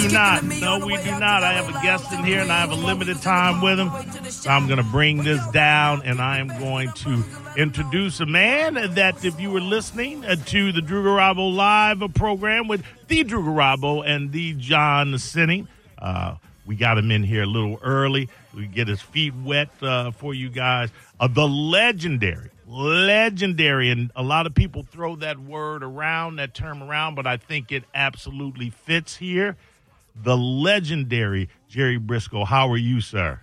do not. No, we do not. I have a guest in here, and I have a limited time with him. So I'm going to bring this down, and I am going to introduce a man that, if you were listening uh, to the Drew Garabo live program with the Drew Garabo and the John Sinning, uh, we got him in here a little early. We get his feet wet uh, for you guys. Uh, the legendary, legendary, and a lot of people throw that word around, that term around, but I think it absolutely fits here. The legendary Jerry Brisco. How are you, sir?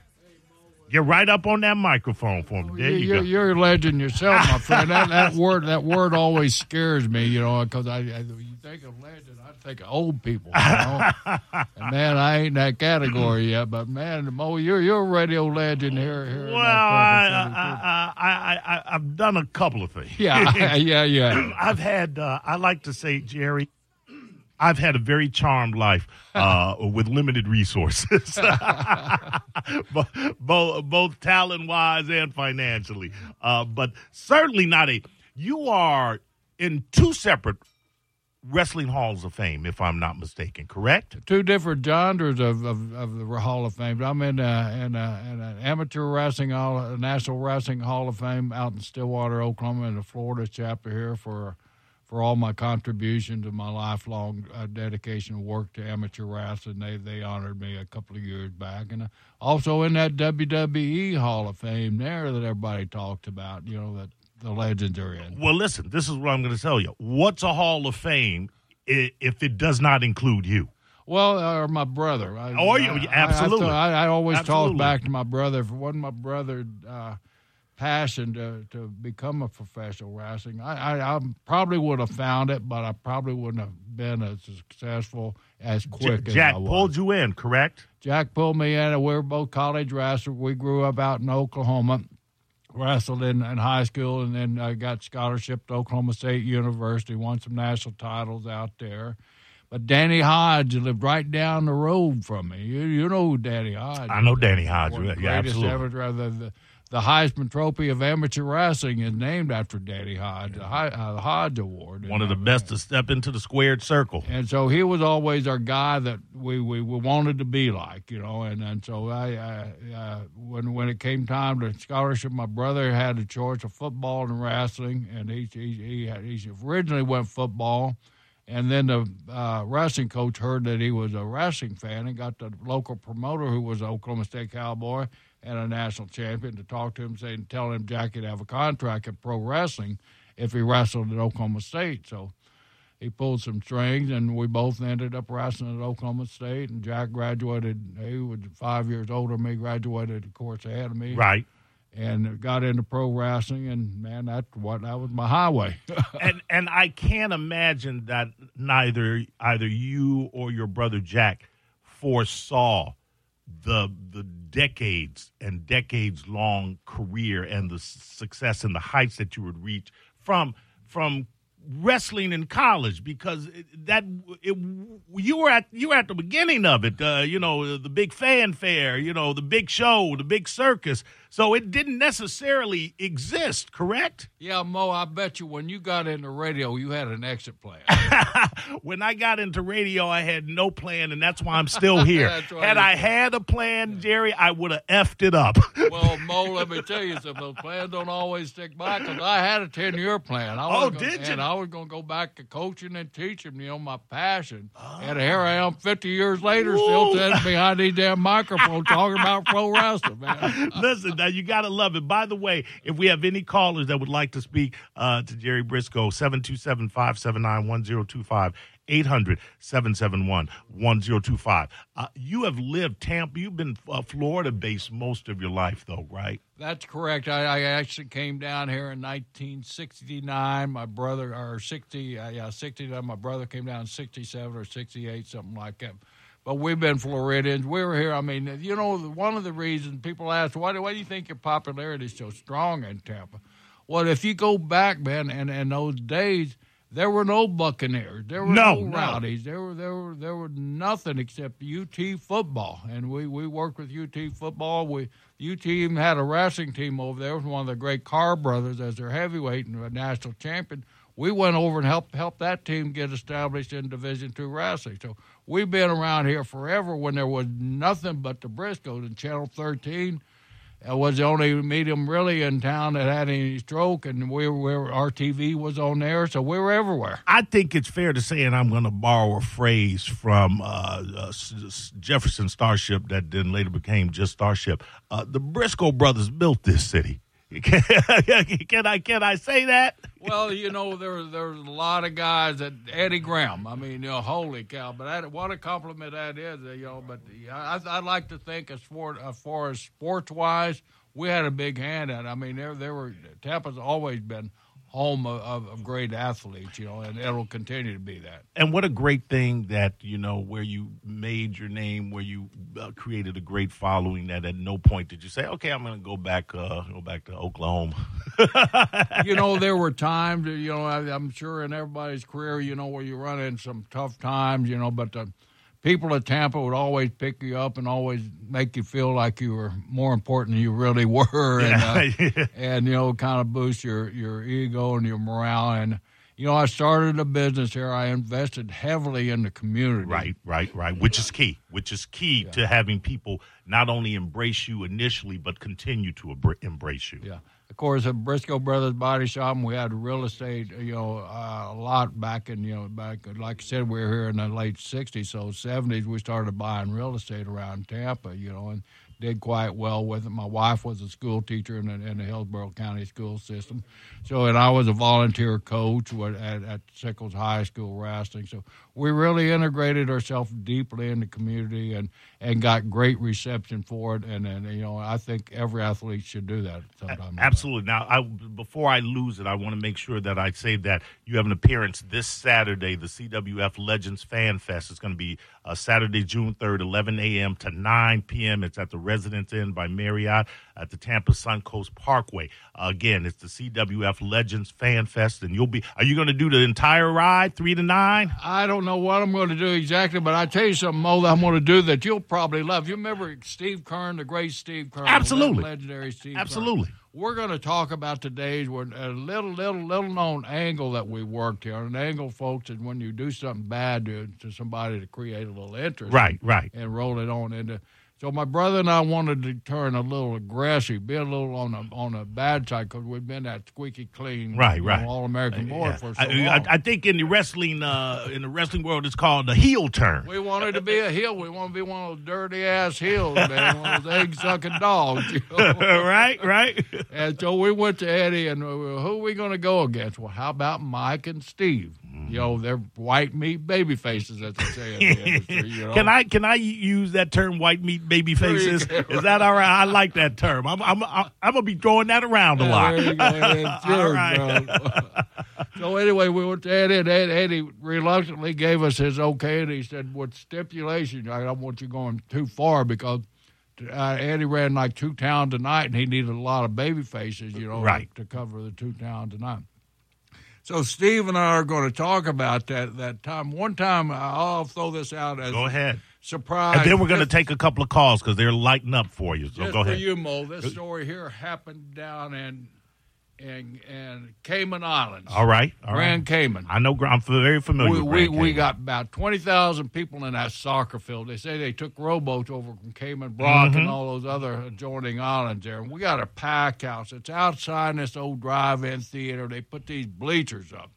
Get right up on that microphone for me. There you, you're, go. You're a legend yourself, my friend. that, that word, that word always scares me, you know, because I, I, you think of legend, I think of old people. You know? and man, I ain't in that category yet, but man, Mo, you're you're a radio legend here. here well, I, I, I, I, have done a couple of things. Yeah, yeah, yeah. I've had, uh, I like to say, Jerry, I've had a very charmed life uh, with limited resources, both, both talent wise and financially. Uh, but certainly not a. You are in two separate wrestling halls of fame, if I'm not mistaken. Correct? Two different genres of, of, of the Hall of Fame. I'm in, a, in, a, in an amateur wrestling hall, National Wrestling Hall of Fame out in Stillwater, Oklahoma, in the Florida chapter here for for all my contribution to my lifelong uh, dedication and work to amateur wrestling. They they honored me a couple of years back, and uh, also in that WWE Hall of Fame there that everybody talked about. You know that the legends are in. Well, listen, this is what I'm going to tell you. What's a Hall of Fame if it does not include you? Well, or my brother. I, oh, you absolutely. I, I, I always absolutely. talk back to my brother. If it wasn't my brother. Uh, passion to, to become a professional wrestling. I, I, I, probably would have found it, but I probably wouldn't have been as successful as quick J- Jack as pulled you in, correct? Jack pulled me in. And we were both college wrestlers. We grew up out in Oklahoma, wrestled in, in high school, and then I got scholarship to Oklahoma State University, won some national titles out there. But Danny Hodge lived right down the road from me. You, you know who Danny Hodge I know Danny Hodge. Yeah, absolutely. Ever, the, the, the Heisman Trophy of amateur wrestling is named after Danny Hodge, the, uh, Hodge Award. One of the best to step into the squared circle. And so he was always our guy that we, we, we wanted to be like, you know. And, and so I, I uh, when when it came time to scholarship, my brother had a choice of football and wrestling, and he he he, had, he originally went football. And then the uh, wrestling coach heard that he was a wrestling fan and got the local promoter, who was an Oklahoma State Cowboy, and a national champion to talk to him, saying, tell him Jack could have a contract in pro wrestling if he wrestled at Oklahoma State. So he pulled some strings, and we both ended up wrestling at Oklahoma State. And Jack graduated; he was five years older than me. Graduated, of course, ahead of me. Right. And got into pro wrestling, and man, that what that was my highway. and and I can't imagine that neither either you or your brother Jack foresaw the the decades and decades long career and the success and the heights that you would reach from from wrestling in college because that it, you were at you were at the beginning of it uh, you know the big fanfare you know the big show the big circus so it didn't necessarily exist, correct? Yeah, Mo, I bet you when you got into radio, you had an exit plan. when I got into radio, I had no plan, and that's why I'm still here. had I had a plan, Jerry, I would have effed it up. well, Mo, let me tell you something. Plans don't always stick by because I had a 10 year plan. I oh, gonna, did you? And I was going to go back to coaching and teaching, you know, my passion. Oh. And here I ah. am 50 years later, still sitting behind these damn microphones talking about pro wrestling, man. Listen, now you got to love it. By the way, if we have any callers that would like to speak uh, to Jerry Brisco, 727 579 1025. 800 771 1025. Uh, you have lived Tampa, you've been uh, Florida based most of your life, though, right? That's correct. I, I, actually came down here in 1969. My brother, or 60, uh, yeah, 69. My brother came down in 67 or 68, something like that but we've been Floridians. We were here. I mean, you know, one of the reasons people ask, why, do, why do you think your popularity is so strong in Tampa? Well, if you go back, man, and in those days, there were no Buccaneers. There were no, no Rowdies. No. There were there were there were nothing except UT football, and we we worked with UT football. We UT even had a wrestling team over there. It was one of the great Carr brothers as their heavyweight and a national champion. We went over and helped help that team get established in Division two wrestling. So we've been around here forever when there was nothing but the Briscos and Channel 13 uh, was the only medium really in town that had any stroke, and we were our TV was on there, so we were everywhere. I think it's fair to say, and I'm going to borrow a phrase from uh, uh, Jefferson Starship that then later became just Starship. Uh, the Brisco brothers built this city. can I can I say that? Well, you know, there there's a lot of guys that Eddie Graham. I mean, you know, holy cow! But that, what a compliment that is, uh, you know. But I, I'd like to think as far as far as sports wise, we had a big hand it. I mean, there there were Tampa's always been home of, of, great athletes, you know, and it'll continue to be that. And what a great thing that you know where you made your name, where you uh, created a great following. That at no point did you say, "Okay, I'm going to go back, uh, go back to Oklahoma." you know, there were times, you know, I, am sure in everybody's career, you know, where you run in some tough times, you know, but. The, people at Tampa would always pick you up and always make you feel like you were more important than you really were, and, uh, and you know, kind of boost your your ego and your morale. And you know, I started a business here. I invested heavily in the community. Right, right, right. Which is key. Which is key yeah. to having people not only embrace you initially, but continue to embrace you. Yeah of course, at Brisco Brothers Body Shop, and we had real estate, you know, uh, a lot back in, you know, back, like I said, we were here in the late 60s, so 70s, we started buying real estate around Tampa, you know, and did quite well with it. My wife was a school teacher in the, in the Hillsborough County school system. So, and I was a volunteer coach at, at Sickles High School wrestling. So, we really integrated ourselves deeply in the community and, and got great reception for it. And, and, you know, I think every athlete should do that sometime. Absolutely. Now, I, before I lose it, I want to make sure that I say that you have an appearance this Saturday, the CWF Legends Fan Fest. is going to be uh, Saturday, June 3rd, 11 a.m. to 9 p.m. It's at the Residence Inn by Marriott at the Tampa Suncoast Parkway. Uh, again, it's the CWF Legends Fan Fest, and you'll be. Are you going to do the entire ride, three to nine? I don't know what I'm going to do exactly, but I tell you something, Mo, that I'm going to do that you'll probably love. You remember Steve Keirn, the great Steve Keirn, absolutely legendary Steve, absolutely. Keirn. We're going to talk about today's a little, little, little known angle that we worked here. An angle, folks, is when you do something bad to, to somebody to create a little interest, right, right, and roll it on into so my brother and I wanted to turn a little aggressive, be a little on a on the bad side because we've been that squeaky clean, right, right, all American boy yeah. for so I, long. I, I, think in the wrestling uh, in the wrestling world, it's called the heel turn. We wanted to be a heel. We want to be one of those dirty ass heels, man, one of those egg sucking dogs. You know? right, right. And so we went to Eddie, and uh, who are we going to go against? Well, how about Mike and Steve? You know, they're white meat baby faces, as they say in the industry. You know? Can I can I use that term, white meat baby faces? Is that all right? I like that term. I'm I'm I'm, I'm gonna be throwing that around a lot. all right. so anyway, we went to Eddie, and Eddie reluctantly gave us his okay, and he said, "With stipulation, I don't want you going too far because." Uh, Eddie ran like two towns tonight, and he needed a lot of baby faces, you know, right. to, cover the two towns a night. So Steve and I are going to talk about that that time. One time, I'll throw this out as go ahead surprise, and then we're going to take a couple of calls because they're lighting up for you. So Just go ahead. For you, Mo. This story here happened down in and and Cayman Islands. All right, all Grand right. Cayman. I know. I'm very familiar. We we, we, got about twenty thousand people in that soccer field. They say they took rowboats over from Cayman Brac mm-hmm. and all those other adjoining islands there. And we got a pack house. It's outside this old drive-in theater. They put these bleachers up.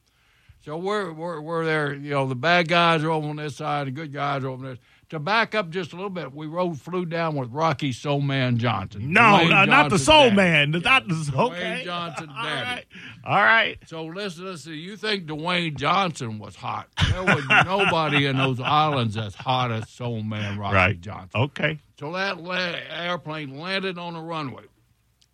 So we're we're we're there. You know, the bad guys are over on this side, the good guys are over there to back up just a little bit, we rode flew down with Rocky Soul Man Johnson. No, no not the Soul daddy. Man. Yeah, not the Dwayne okay. Johnson daddy. All right. All right. So listen, listen. You think Dwayne Johnson was hot? There was nobody in those islands as hot as Soul Man Rocky right. Johnson. Okay. So that la- airplane landed on the runway.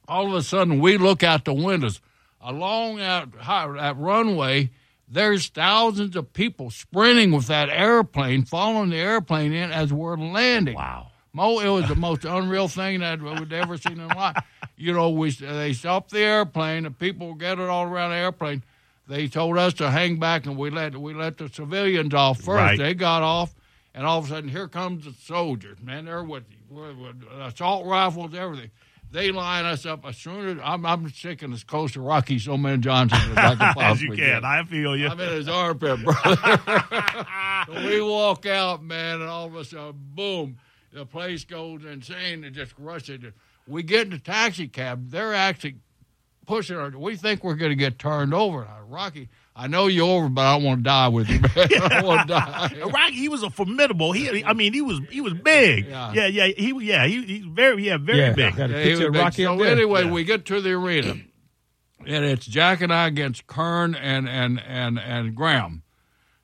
All of a sudden, we look out the windows along that, that runway there's thousands of people sprinting with that airplane, following the airplane in as we're landing. Wow. Mo, it was the most unreal thing that we'd ever seen in life. You know, we they stopped the airplane, the people gathered all around the airplane. They told us to hang back, and we let we let the civilians off first. Right. They got off, and all of a sudden, here comes the soldiers. Man, they're with, with, with assault rifles, everything. They line us up as soon as I'm, I'm sticking as close to Rocky So Man Johnson as I can possibly As you can. get. I feel you. I'm in his armpit, brother. so we walk out, man, and all of a sudden, boom, the place goes insane and just rushes. We get in the taxi cab. They're actually pushing our. We think we're going to get turned over. Now, Rocky, I know you're over, but I don't want to die with you, man. I don't want to die. Rocky, he was a formidable. He, I mean, he was he was big. Yeah. Yeah, yeah. He, yeah, he, he's very, yeah, very Yeah, big. got a Yeah, he picture was big. Rocky so up there. anyway, Yeah. we get to the arena, and it's Jack and I against Keirn and and and and Graham.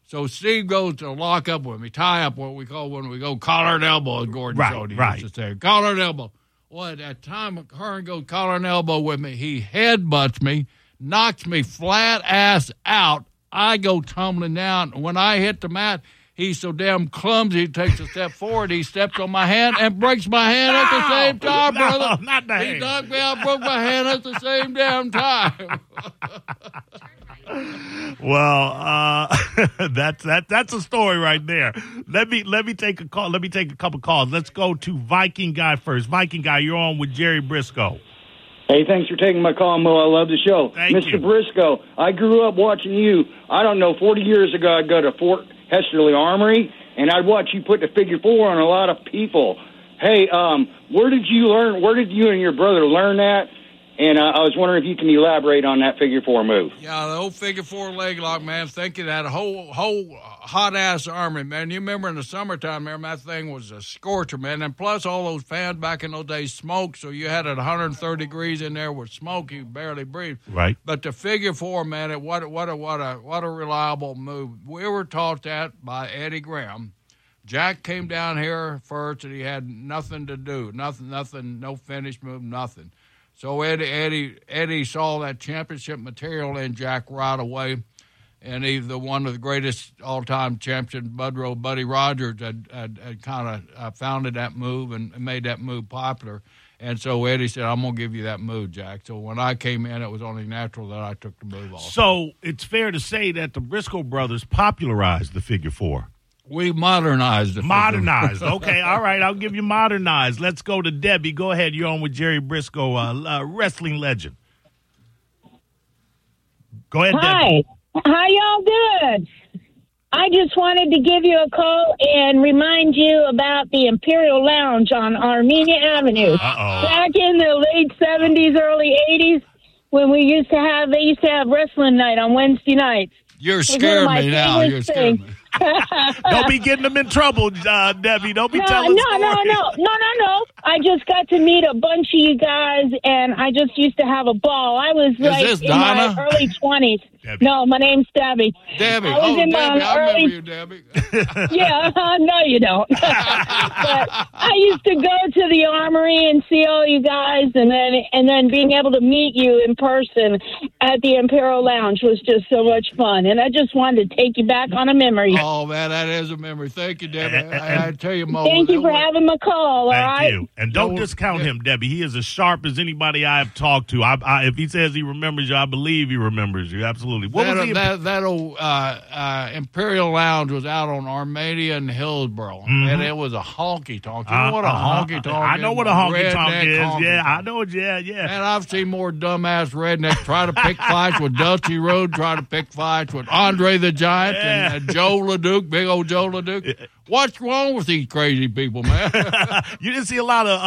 So Steve goes to lock up with me, tie up what we call when we go collar and elbow, Gordon Right, Cody right. used to say, collar and elbow. Well, at that time, Keirn goes collar and elbow with me. He headbutts me, knocks me flat ass out. I go tumbling down. When I hit the mat, he's so damn clumsy. He takes a step forward. He steps on my hand and breaks my hand at the same time, no, brother. not the He hand. knocked me out, broke my hand at the same damn time. Well, uh, that's that that's a story right there. Let me let me take a call. Let me take a couple calls. Let's go to Viking guy first. Viking guy, you're on with Jerry Brisco. Hey, thanks for taking my call, Mo. I love the show. Thank Mr. you. Brisco, I grew up watching you. I don't know, 40 years ago, I'd go to Fort Hesterly Armory, and I'd watch you put the figure four on a lot of people. Hey, um, where did you learn, where did you and your brother learn that? And uh, I was wondering if you can elaborate on that figure four move. Yeah, the old figure four leg lock, man. Think of that whole whole hot ass army, man. You remember in the summertime, man, that thing was a scorcher, man. And plus, all those fans back in those days smoked, so you had it 130 degrees in there with smoke, you barely breathe. Right. But the figure four, man, it, what what a what a what a reliable move. We were taught that by Eddie Graham. Jack came down here first, and he had nothing to do, nothing, nothing, no finish move, nothing. So Eddie, Eddie, Eddie saw that championship material in Jack right away, and he, the one of the greatest all-time champions, Budrow Buddy Rogers, had, had, had kind of uh, founded that move and made that move popular. And so Eddie said, "I'm gonna give you that move, Jack." So when I came in, it was only natural that I took the move off. So it's fair to say that the Brisco brothers popularized the figure four. We modernized it. Modernized. Okay, all right. I'll give you modernized. Let's go to Debbie. Go ahead. You're on with Jerry Brisco, uh, uh, wrestling legend. Go ahead, Debbie. Hi. How y'all doing? I just wanted to give you a call and remind you about the Imperial Lounge on Armenia Avenue. Uh-oh. Back in the late 70s, early 80s, when we used to have, they used to have wrestling night on Wednesday nights. You're one of scaring my me now. You're scaring me. Things. Don't be getting them in trouble, uh, Debbie. Don't be No, telling no, no, stories. no, no, no, no. I just got to meet a bunch of you guys, and I just used to have a ball. I was like this in Donna? my early 20s. Debbie. No, my name's Debbie. Debbie, I was oh in Debbie, my I remember early you, Debbie. yeah, uh-huh. no, you don't. but I used to go to the armory and see all you guys, and then and then being able to meet you in person at the Imperial Lounge was just so much fun. And I just wanted to take you back on a memory. Oh man, that is a memory. Thank you, Debbie. I, I tell you, Mo. Thank you for was- having my call. All Thank right. you. And don't Yo, discount yeah. him, Debbie. He is as sharp as anybody I have talked to. I, I, if he says he remembers you, I believe he remembers you. Absolutely. What that, was he? that, that old uh, uh, Imperial Lounge was out on Armenia and Hillsborough, Mhm. and it was a honky tonk. You know what a Uh-huh. honky tonk? I know what a honky tonk is. honky yeah, I know. Yeah, yeah. And I've seen more dumbass rednecks try to pick fights with Dusty Rhodes, try to pick fights with Andre the Giant Yeah. and, and Joe LeDuc, big old Joe LeDuc. What's wrong with these crazy people, man? you didn't see a lot of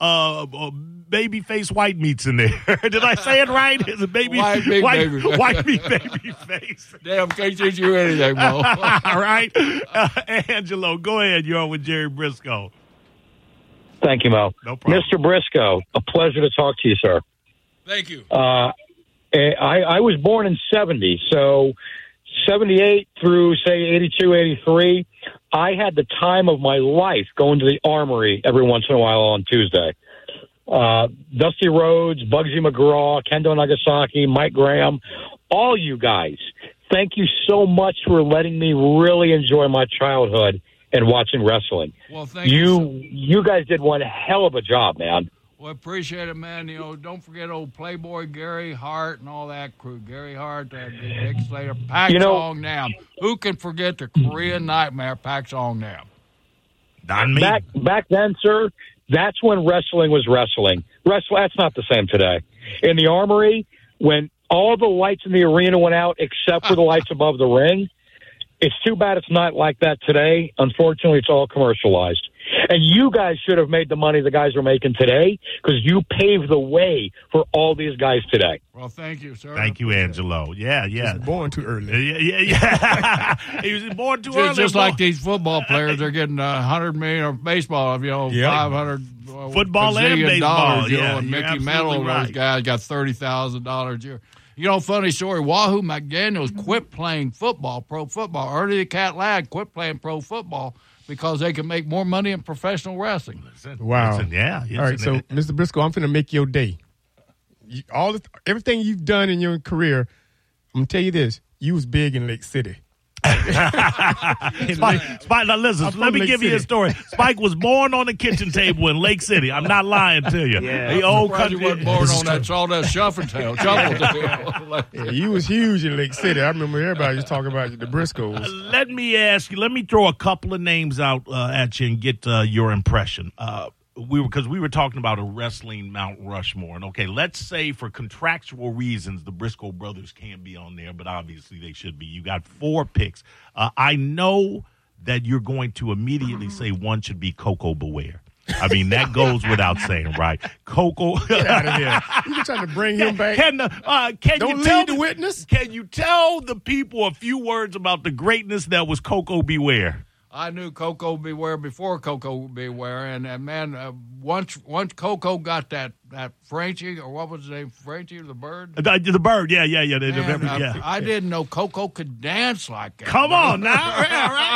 uh, uh, baby face white meats in there. Did I say it right? Is it baby White meat, white, baby. white meat baby face? Damn, can't teach you anything, Mo. All right, uh, Angelo, go ahead. You're on with Jerry Brisco. Thank you, Mo. No problem. Mr. Brisco, a pleasure to talk to you, sir. Thank you. Uh, I, I was born in 70, so 78 through, say, 82, 83, I had the time of my life going to the armory every once in a while on Tuesday. Uh, Dusty Rhodes, Bugsy McGraw, Kendo Nagasaki, Mike Graham, all you guys, thank you so much for letting me really enjoy my childhood and watching wrestling. Well, thank you. You you guys did one hell of a job, man. Well, appreciate it, man. You know, don't forget old Playboy Gary Hart and all that crew. Gary Hart, uh, Dick Slater, Pax You know- Song Nam. Who can forget the Korean Nightmare, Pax Song Nam? Not me. Back back then, sir, That's when wrestling was wrestling. Wrestle that's not the same today. In the armory, when all the lights in the arena went out except for the lights above the ring, it's too bad it's not like that today. Unfortunately, it's all commercialized. And you guys should have made the money the guys are making today because you paved the way for all these guys today. Well, thank you, sir. Thank you, Angelo. Yeah, yeah. Born too early. Yeah, yeah, yeah. he was born too Just, early. just like these football players, they're getting a hundred million or baseball, you know, Yeah. five hundred uh, Football and baseball, dollars, you yeah, know, and Mickey absolutely Mantle, those right. guys got thirty thousand dollars a year. You know, funny story. Wahoo McDaniel's quit playing football, pro football. Ernie the Cat Ladd quit playing pro football because they can make more money in professional wrestling. Listen, Wow. listen, yeah. All right, so listen, Mr. Brisco, I'm going to make your day. You, all the, everything you've done in your career, I'm gonna tell you this: you was big in Lake City. Spike, Spike, now listen, let me Lake give you a story. Spike was born on the kitchen table in Lake City. I'm not lying to you. Yeah. The old Surprised you country. wasn't born on that sawdust shuffle tail. Shuffle tail. Yeah, you was huge in Lake City. I remember everybody was talking about the Briscos. Let me ask you. Let me throw a couple of names out uh, at you and get uh, your impression. Uh, we were because we were talking about a wrestling Mount Rushmore, and okay, let's say for contractual reasons the Brisco brothers can't be on there, but obviously they should be. You got four picks. Uh, I know that you're going to immediately say one should be Koko B. Ware. I mean that goes without saying, right? Koko. Get out of here! You been trying to bring him back? Can the, uh, can Don't you tell lead the witness. Can you tell the people a few words about the greatness that was Koko B. Ware? I knew Koko B. Ware before Koko B. Ware, and, and man, uh, once once Koko got that that Frenchie or what was his name, Frenchie the bird. The, the bird, yeah, yeah, yeah. Man, uh, yeah. I didn't know Koko could dance like that. Come on now, right,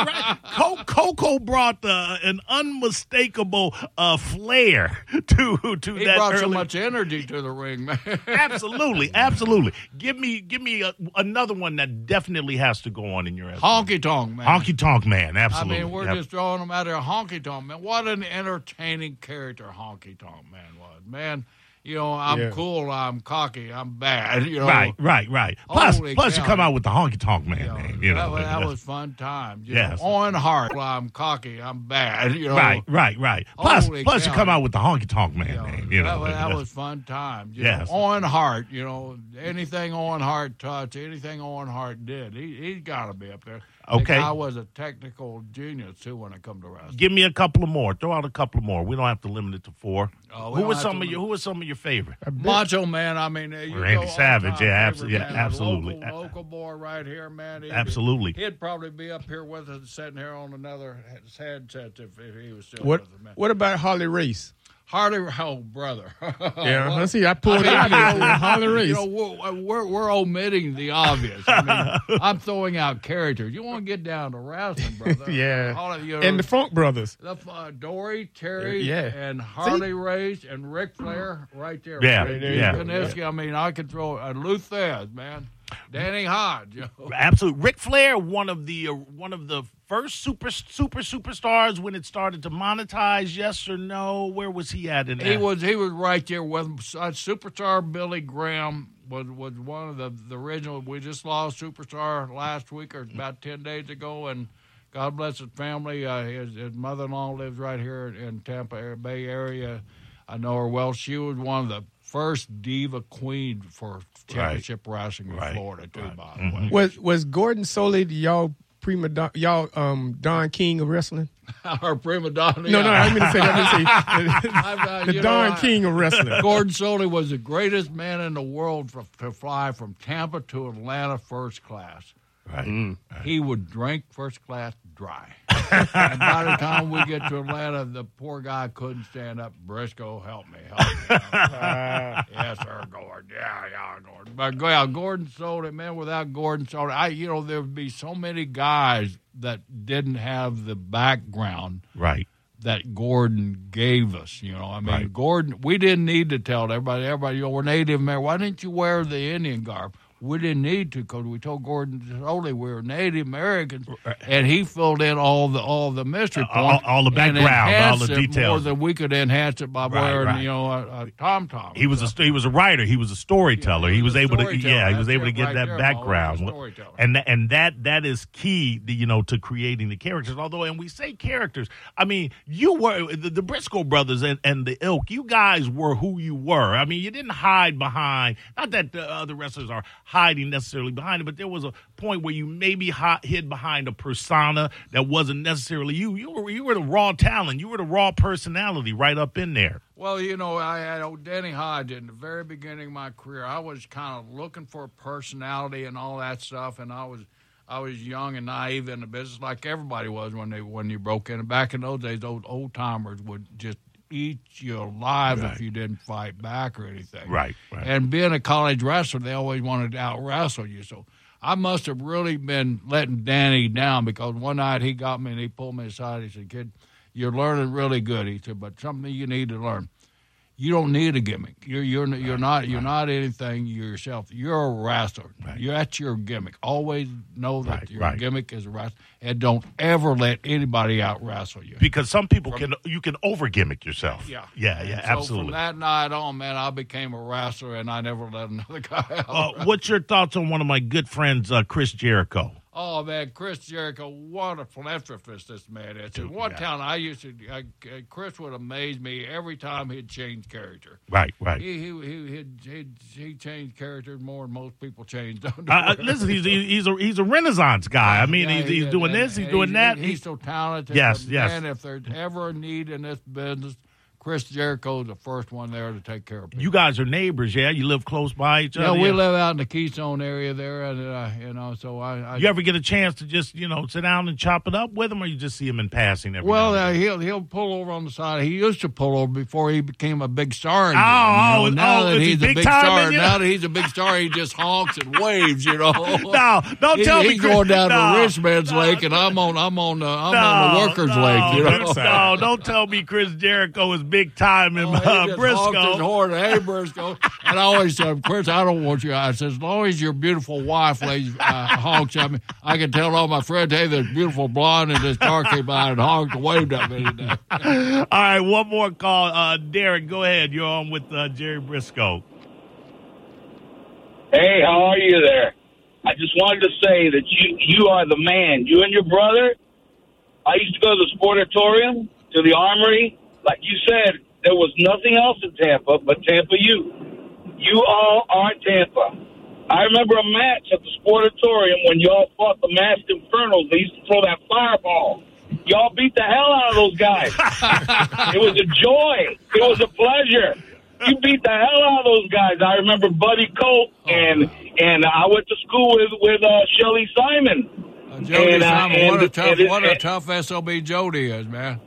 right, right. Koko brought uh, an unmistakable uh, flair to to He that. brought so much energy to the ring, man. absolutely, absolutely. Give me, give me a, another one that definitely has to go on in your. Honky tonk, man. honky tonk man, absolutely. I mean, we're Yep. just throwing him out there. Honky tonk man. What an entertaining character Honky tonk man was. Man, you know, I'm Yeah. cool, I'm cocky, I'm bad. You know, right, right, right. Plus, plus you come out with the honky tonk man You know, name. You know, that, was- that was fun times. You Yes. know, on heart, I'm cocky, I'm bad. You know, Right, right, right. Plus, plus you come out with the honky tonk man You know, name. You know, that, was, that was fun times. You Yes. know, Owen Hart, you know, anything Owen Hart touch, anything Owen Hart did. He he's got to be up there. Okay. I was a technical genius too when it come to wrestling. Give me a couple of more. Throw out a couple of more. We don't have to limit it to four. Oh, who don't was some of your Who was some of your favorite? Macho Man, I mean, you Randy go Savage, yeah, favorite, abso- yeah, absolutely. Local, local boy right here, man. He'd be- Absolutely. He'd probably be up here with us, sitting here on another headset if, if he was still What with us, man. What about Harley Race? Harley, oh brother. Yeah, let's see. I pulled it out there. Harley Race. You know, we're, we're, we're omiting the obvious. I mean, I'm throwing out characters. You want to get down to wrestling, brother. yeah, Harley, you know, and the Funk Brothers. the, uh, Dory, Terry, Yeah. and Harley Race and Ric Flair right there. Yeah, Right yeah. there. Kiniski, I mean, I could throw uh, Lou Thesz, man. Danny ain't hard, know. Absolutely. Ric Flair, one of the uh, one of the first super super superstars when it started to monetize. Yes or no? Where was he at in that? He was he was right there with uh, superstar Billy Graham was was one of the the original. We just lost superstar last week or about ten days ago, and God bless his family. Uh, his his mother in law lives right here in Tampa Bay area. I know her well. She was one of the first diva queen for championship wrestling in Right. Florida too. Right. By the way, Was was Gordon Solie the y'all prima don, y'all um Don King of wrestling? our prima donna. No, no. I mean to say. I mean to say I've, the you know, Don King of wrestling. Gordon Solie was the greatest man in the world for, to fly from Tampa to Atlanta first class. right. He would drink first class dry. And by the time we get to Atlanta, the poor guy couldn't stand up. Brisco, help me, help me. yes, sir, Gordon. Yeah, yeah, Gordon. But yeah, Gordon Solie, man, without Gordon sold it, I, you know, there would be so many guys that didn't have the background Right. that Gordon gave us. You know, I mean, Right. Gordon. We didn't need to tell everybody. Everybody, you know, we're Native American. Why didn't you wear the Indian garb? We didn't need to because we told Gordon Solie we were Native Americans, and he filled in all the all the mystery Uh, points, all the and background, all the details, more than we could enhance it by Right, wearing right. you know a, a tom tom. He was a he was a writer. He was a storyteller. Yeah, he was a able to yeah. He was able to get right that there. He was background. And tha- and that that is key, you know, to creating the characters. Although, and we say characters. I mean, you were the, the Brisco brothers and, and the ilk. You guys were who you were. I mean, you didn't hide behind. Not that the other wrestlers are hiding necessarily behind it, but there was a point where you maybe hid behind a persona that wasn't necessarily you. You were you were the raw talent. You were the raw personality right up in there. Well, you know, I had oh, old Danny Hodge in the very beginning of my career. I was kind of looking for personality and all that stuff, and I was I was young and naive in the business, like everybody was when they when you broke in. Back in those days, those old timers would just eat you alive Right. if you didn't fight back or anything. Right, right. And being a college wrestler, they always wanted to out wrestle you. So I must have really been letting Danny down because one night he got me and he pulled me aside. He said, "Kid, you're learning really good." He said, "But something you need to learn." You don't need a gimmick. You're you're you're not you're not anything. Yourself. You're a wrestler. Right. You that's your gimmick. Always know that Right, your right. gimmick is a wrestler, and don't ever let anybody out wrestle you. because some people can you can over gimmick yourself. Yeah, yeah, yeah, so absolutely. From that night on, man, I became a wrestler, and I never let another guy out. uh, what's your thoughts on one of my good friends, uh, Chris Jericho? Oh man, Chris Jericho, what a philanthropist this man is! In one yeah. town, I used to, I, uh, Chris would amaze me every time he'd change character. Right, right. He he he he'd, he'd, he changed characters more than most people change. Don't Uh, listen, he's he's a he's a Renaissance guy. I mean, Yeah, he's, he he's doing and- this, he's doing that. He's, He's, so talented. Yes, yes. And if there's ever a need in this business, Chris Jericho's the first one there to take care of people. you guys are neighbors, yeah? You live close by each yeah, other. we live out in the Keystone area there, and uh, you know, so I. I You ever get a chance to just you know sit down and chop it up with him, or you just see him in passing every Well, uh, he'll he'll pull over on the side. He used to pull over before he became a big star. again, Oh, you oh, now oh, that he's a big big star, now that he's a big star, he just honks and waves. You know. no, don't He- tell me he's going down no, to Rich Man's no, Lake, and I'm on I'm on the I'm no, on the Workers Lake. You know. no, don't tell me Chris Jericho is big time in Oh, he uh, just his Brisco. horn, hey Brisco, and I always tell him, Chris, I don't want you. I said, as long as your beautiful wife lays uh, honks at me, I can tell all my friends, hey, this beautiful blonde in this car came by and honked and waved at me today. All right, one more call. Uh, Derek, go ahead. You're on with uh, Jerry Brisco. Hey, how are you there? I just wanted to say that you you are the man. You and your brother. I used to go to the sportatorium, to the armory. Like you said, there was nothing else in Tampa but Tampa U. You all are Tampa. I remember a match at the sportatorium when y'all fought the Masked Infernals. They used to throw that fireball. Y'all beat the hell out of those guys. it was a joy. It was a pleasure. You beat the hell out of those guys. I remember Buddy Colt and and I went to school with with uh, Shelly Simon. Uh, Jody And, uh, Simon, what a tough, and what a and- tough sob Jody is, man.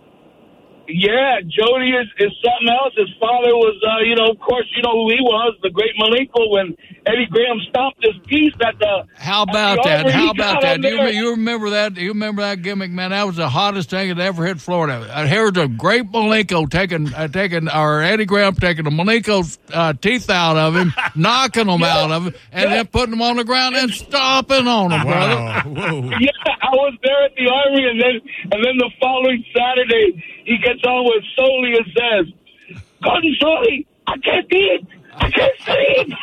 Yeah, Jody is, is something else. His father was, uh, you know, of course, you know who he was, the great Malenko when Eddie Graham stomped his piece at the. How at the about that? How about that? you, you remember that? You remember that gimmick, man? That was the hottest thing that ever hit Florida. Uh, here's a great Malenko taking, uh, taking, or Eddie Graham taking the Malenko's uh, teeth out of him, knocking them out of him, and then putting them on the ground and stomping on them, brother. Wow. Yeah, I was there at the Armory, and then and then the following Saturday, he gets on with Solie and says, "Gordon Solie, I can't eat, I can't sleep."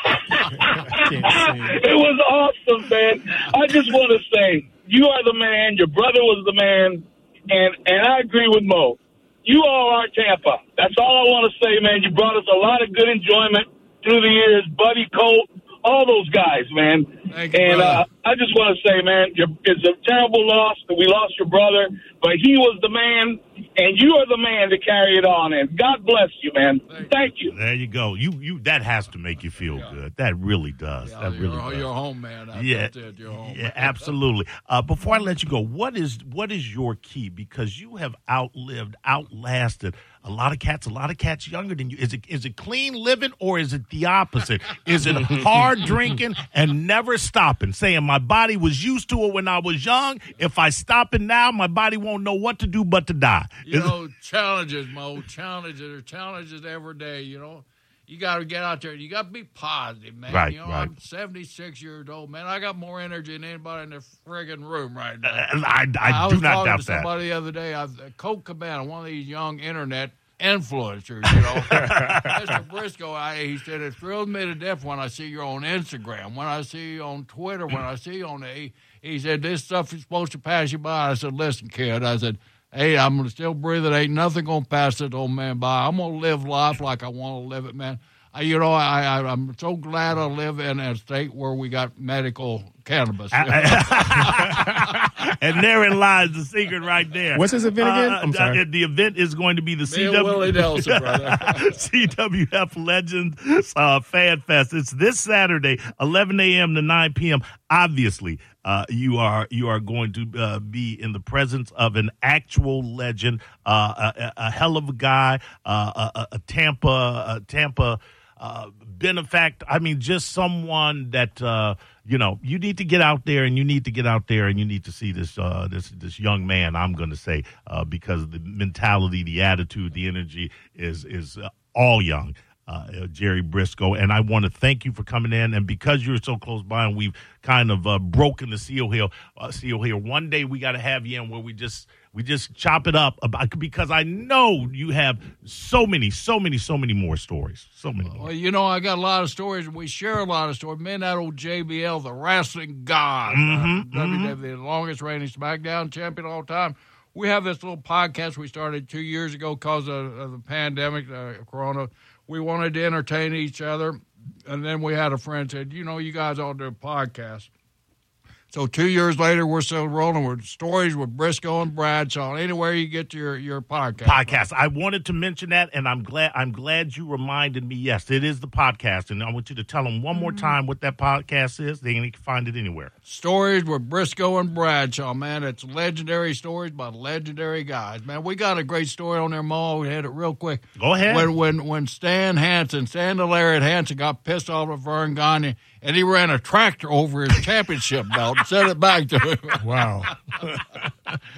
it was awesome, man. I just want to say, you are the man. Your brother was the man, and and I agree with Mo. You all are Tampa. That's all I want to say, man. You brought us a lot of good enjoyment through the years. Buddy Colt, all those guys, man. Thank you, and brother. uh, I just want to say, man, it's a terrible loss that we lost your brother, but he was the man, and you are the man to carry it on. And God bless you, man. Thank you. There you go. You you that has to make you feel good. That really does. Yeah, that you're, really does. you're home, man. That's, yeah, it. You're home. yeah, absolutely. Uh, before I let you go, what is what is your key? Because you have outlived, outlasted a lot of cats. A lot of cats younger than you. Is it is it clean living or is it the opposite? is it hard drinking and never stopping? Saying my body was used to it when I was young. If I stop it now, my body won't know what to do but to die. You Is it- know, challenges, Mo. Challenges. Are challenges every day. You know, you got to get out there. You got to be positive, man. Right, you know, right. I'm 76 years old, man. I got more energy than anybody in the friggin' room right now. Uh, I, I, was do not talking doubt that. somebody the other day. I was, uh, Colt Cabana, one of these young internet influencers, you know. Mr. Brisco, I, he said, it thrills me to death when I see you on Instagram, when I see you on Twitter, when I see you on the. He, he said, this stuff is supposed to pass you by. I said, listen, kid. I said, hey, I'm gonna still breathing. Ain't nothing to pass this old man by. I'm to live life like I want to live it, man. I, you know, I, I, I'm so glad I live in a state where we got medical cannabis. and therein lies the secret right there. What's this event again? Uh, I'm sorry. uh, the event is going to be the CW Nelson. CWF Legends uh, Fan Fest. It's this Saturday, 11 a.m. to 9 p.m. Obviously, uh, you are you are going to uh, be in the presence of an actual legend, uh, a, a- a hell of a guy, uh, a, a, a Tampa a Tampa uh, benefact. I mean, just someone that uh, you know you need to get out there, and you need to get out there, and you need to see this uh, this this young man. I'm going to say uh, because the mentality, the attitude, the energy is is uh, all young. Uh, Jerry Brisco, and I want to thank you for coming in. And because you're so close by, and we've kind of uh, broken the seal here, uh, seal here. One day we got to have you in where we just we just chop it up about because I know you have so many, so many, so many more stories, so many more. Well, you know, I got a lot of stories. We share a lot of stories. Man, that old JBL, the wrestling god, Mhm, uh, WWE, the longest reigning SmackDown champion of all time. We have this little podcast we started two years ago because of, of the pandemic, uh, Corona. We wanted to entertain each other. And then we had a friend said, you know, you guys ought to do a podcast. So two years later, we're still rolling with stories with Brisco and Bradshaw. Anywhere you get your your podcast, podcast. I wanted to mention that, and I'm glad. I'm glad you reminded me. Yes, it is the podcast, and I want you to tell them one more mm-hmm. time what that podcast is. They can find it anywhere. Stories with Brisco and Bradshaw, man. It's legendary stories by legendary guys, man. We got a great story on there, Mo. We had it real quick. Go ahead. When when when Stan Hansen, Stan Lariat Hansen, got pissed off at Verne Gagne, and he ran a tractor over his championship belt and sent it back to him. Wow.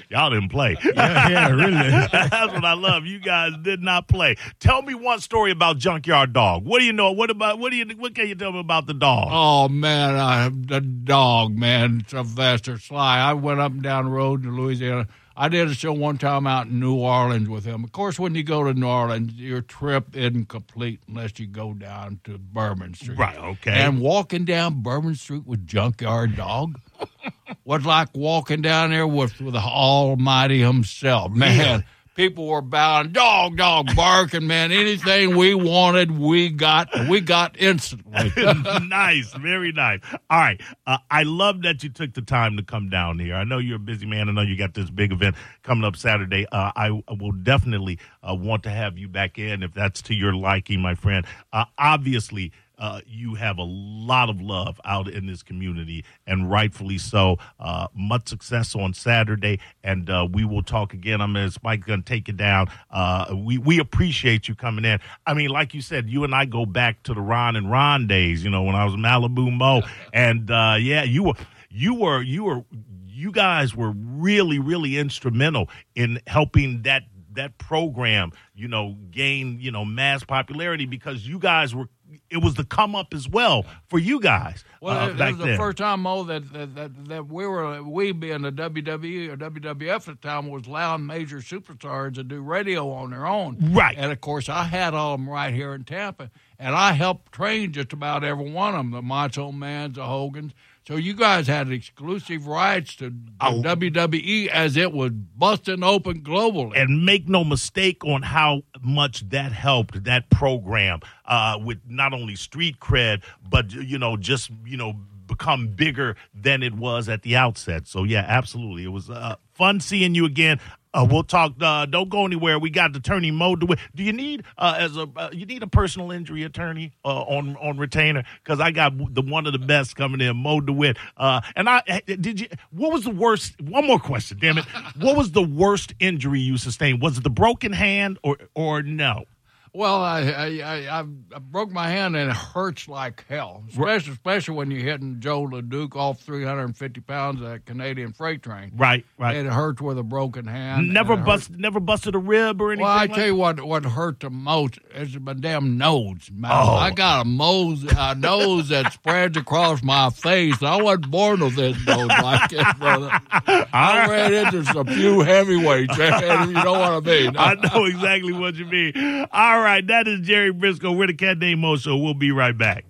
Y'all didn't play. Yeah, yeah, really. That's what I love. You guys did not play. Tell me one story about Junkyard Dog. What do you know? What about what do you what can you tell me about the dog? Oh man, I, the dog, man, Sylvester Sly. I went up and down the road to Louisiana. I did a show one time out in New Orleans with him. Of course, when you go to New Orleans, your trip isn't complete unless you go down to Bourbon Street. Right, okay. And walking down Bourbon Street with Junkyard Dog was like walking down there with, with the Almighty himself, man. People were bowing, dog, dog, barking, man. Anything we wanted, we got. We got instantly. nice, very nice. All right, uh, I love that you took the time to come down here. I know you're a busy man. I know you got this big event coming up Saturday. Uh, I will definitely uh, want to have you back in if that's to your liking, my friend. Uh, obviously. Uh, you have a lot of love out in this community, and rightfully so. Uh, much success on Saturday, and uh, we will talk again. I'm gonna Spike gonna take it down. Uh, we we appreciate you coming in. I mean, like you said, you and I go back to the Ron and Ron days. You know, when I was Malibu Mo, and uh, yeah, you were you were you were you guys were really really instrumental in helping that that program you know gain you know mass popularity because you guys were it was the come up as well for you guys Well, uh, it, it was the then. first time, Mo, that, that that that we were we being the WWE or WWF at the time was allowing major superstars to do radio on their own. Right. And of course, I had all of them right here in Tampa, and I helped train just about every one of them, the Macho Mans, the Hogans. So you guys had exclusive rights to, to Oh. WWE as it was busting open globally. and make no mistake on how much that helped that program uh, with not only street cred but you know just you know become bigger than it was at the outset so yeah absolutely it was uh, fun seeing you again uh, we'll talk. Uh, don't go anywhere. We got attorney Mo DeWitt. Do you need uh, as a uh, you need a personal injury attorney uh, on on retainer? Because I got the one of the best coming in, Mo DeWitt. Uh, and I did you. What was the worst? One more question, damn it. What was the worst injury you sustained? Was it the broken hand or or no? Well, I I, I I broke my hand and it hurts like hell, especially especially when you're hitting Joe LeDuc off 350 pounds of that Canadian freight train. Right, right. It hurts with a broken hand. never bust, never busted a rib or anything. Well, I like tell you what, what hurt the most is my damn nose, man. Oh. I got a nose, a nose that spreads across my face. I wasn't born with this nose like this, brother. I ran into some few heavyweights, you know what I mean. I know exactly what you mean. All right, that is Jerry Brisco. We're the Cat Named Mo Show. We'll be right back.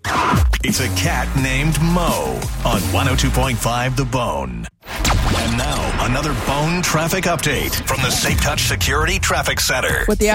It's a cat named Mo on 102.5 The Bone. And now, another bone traffic update from the Safe Touch Security Traffic Center. With the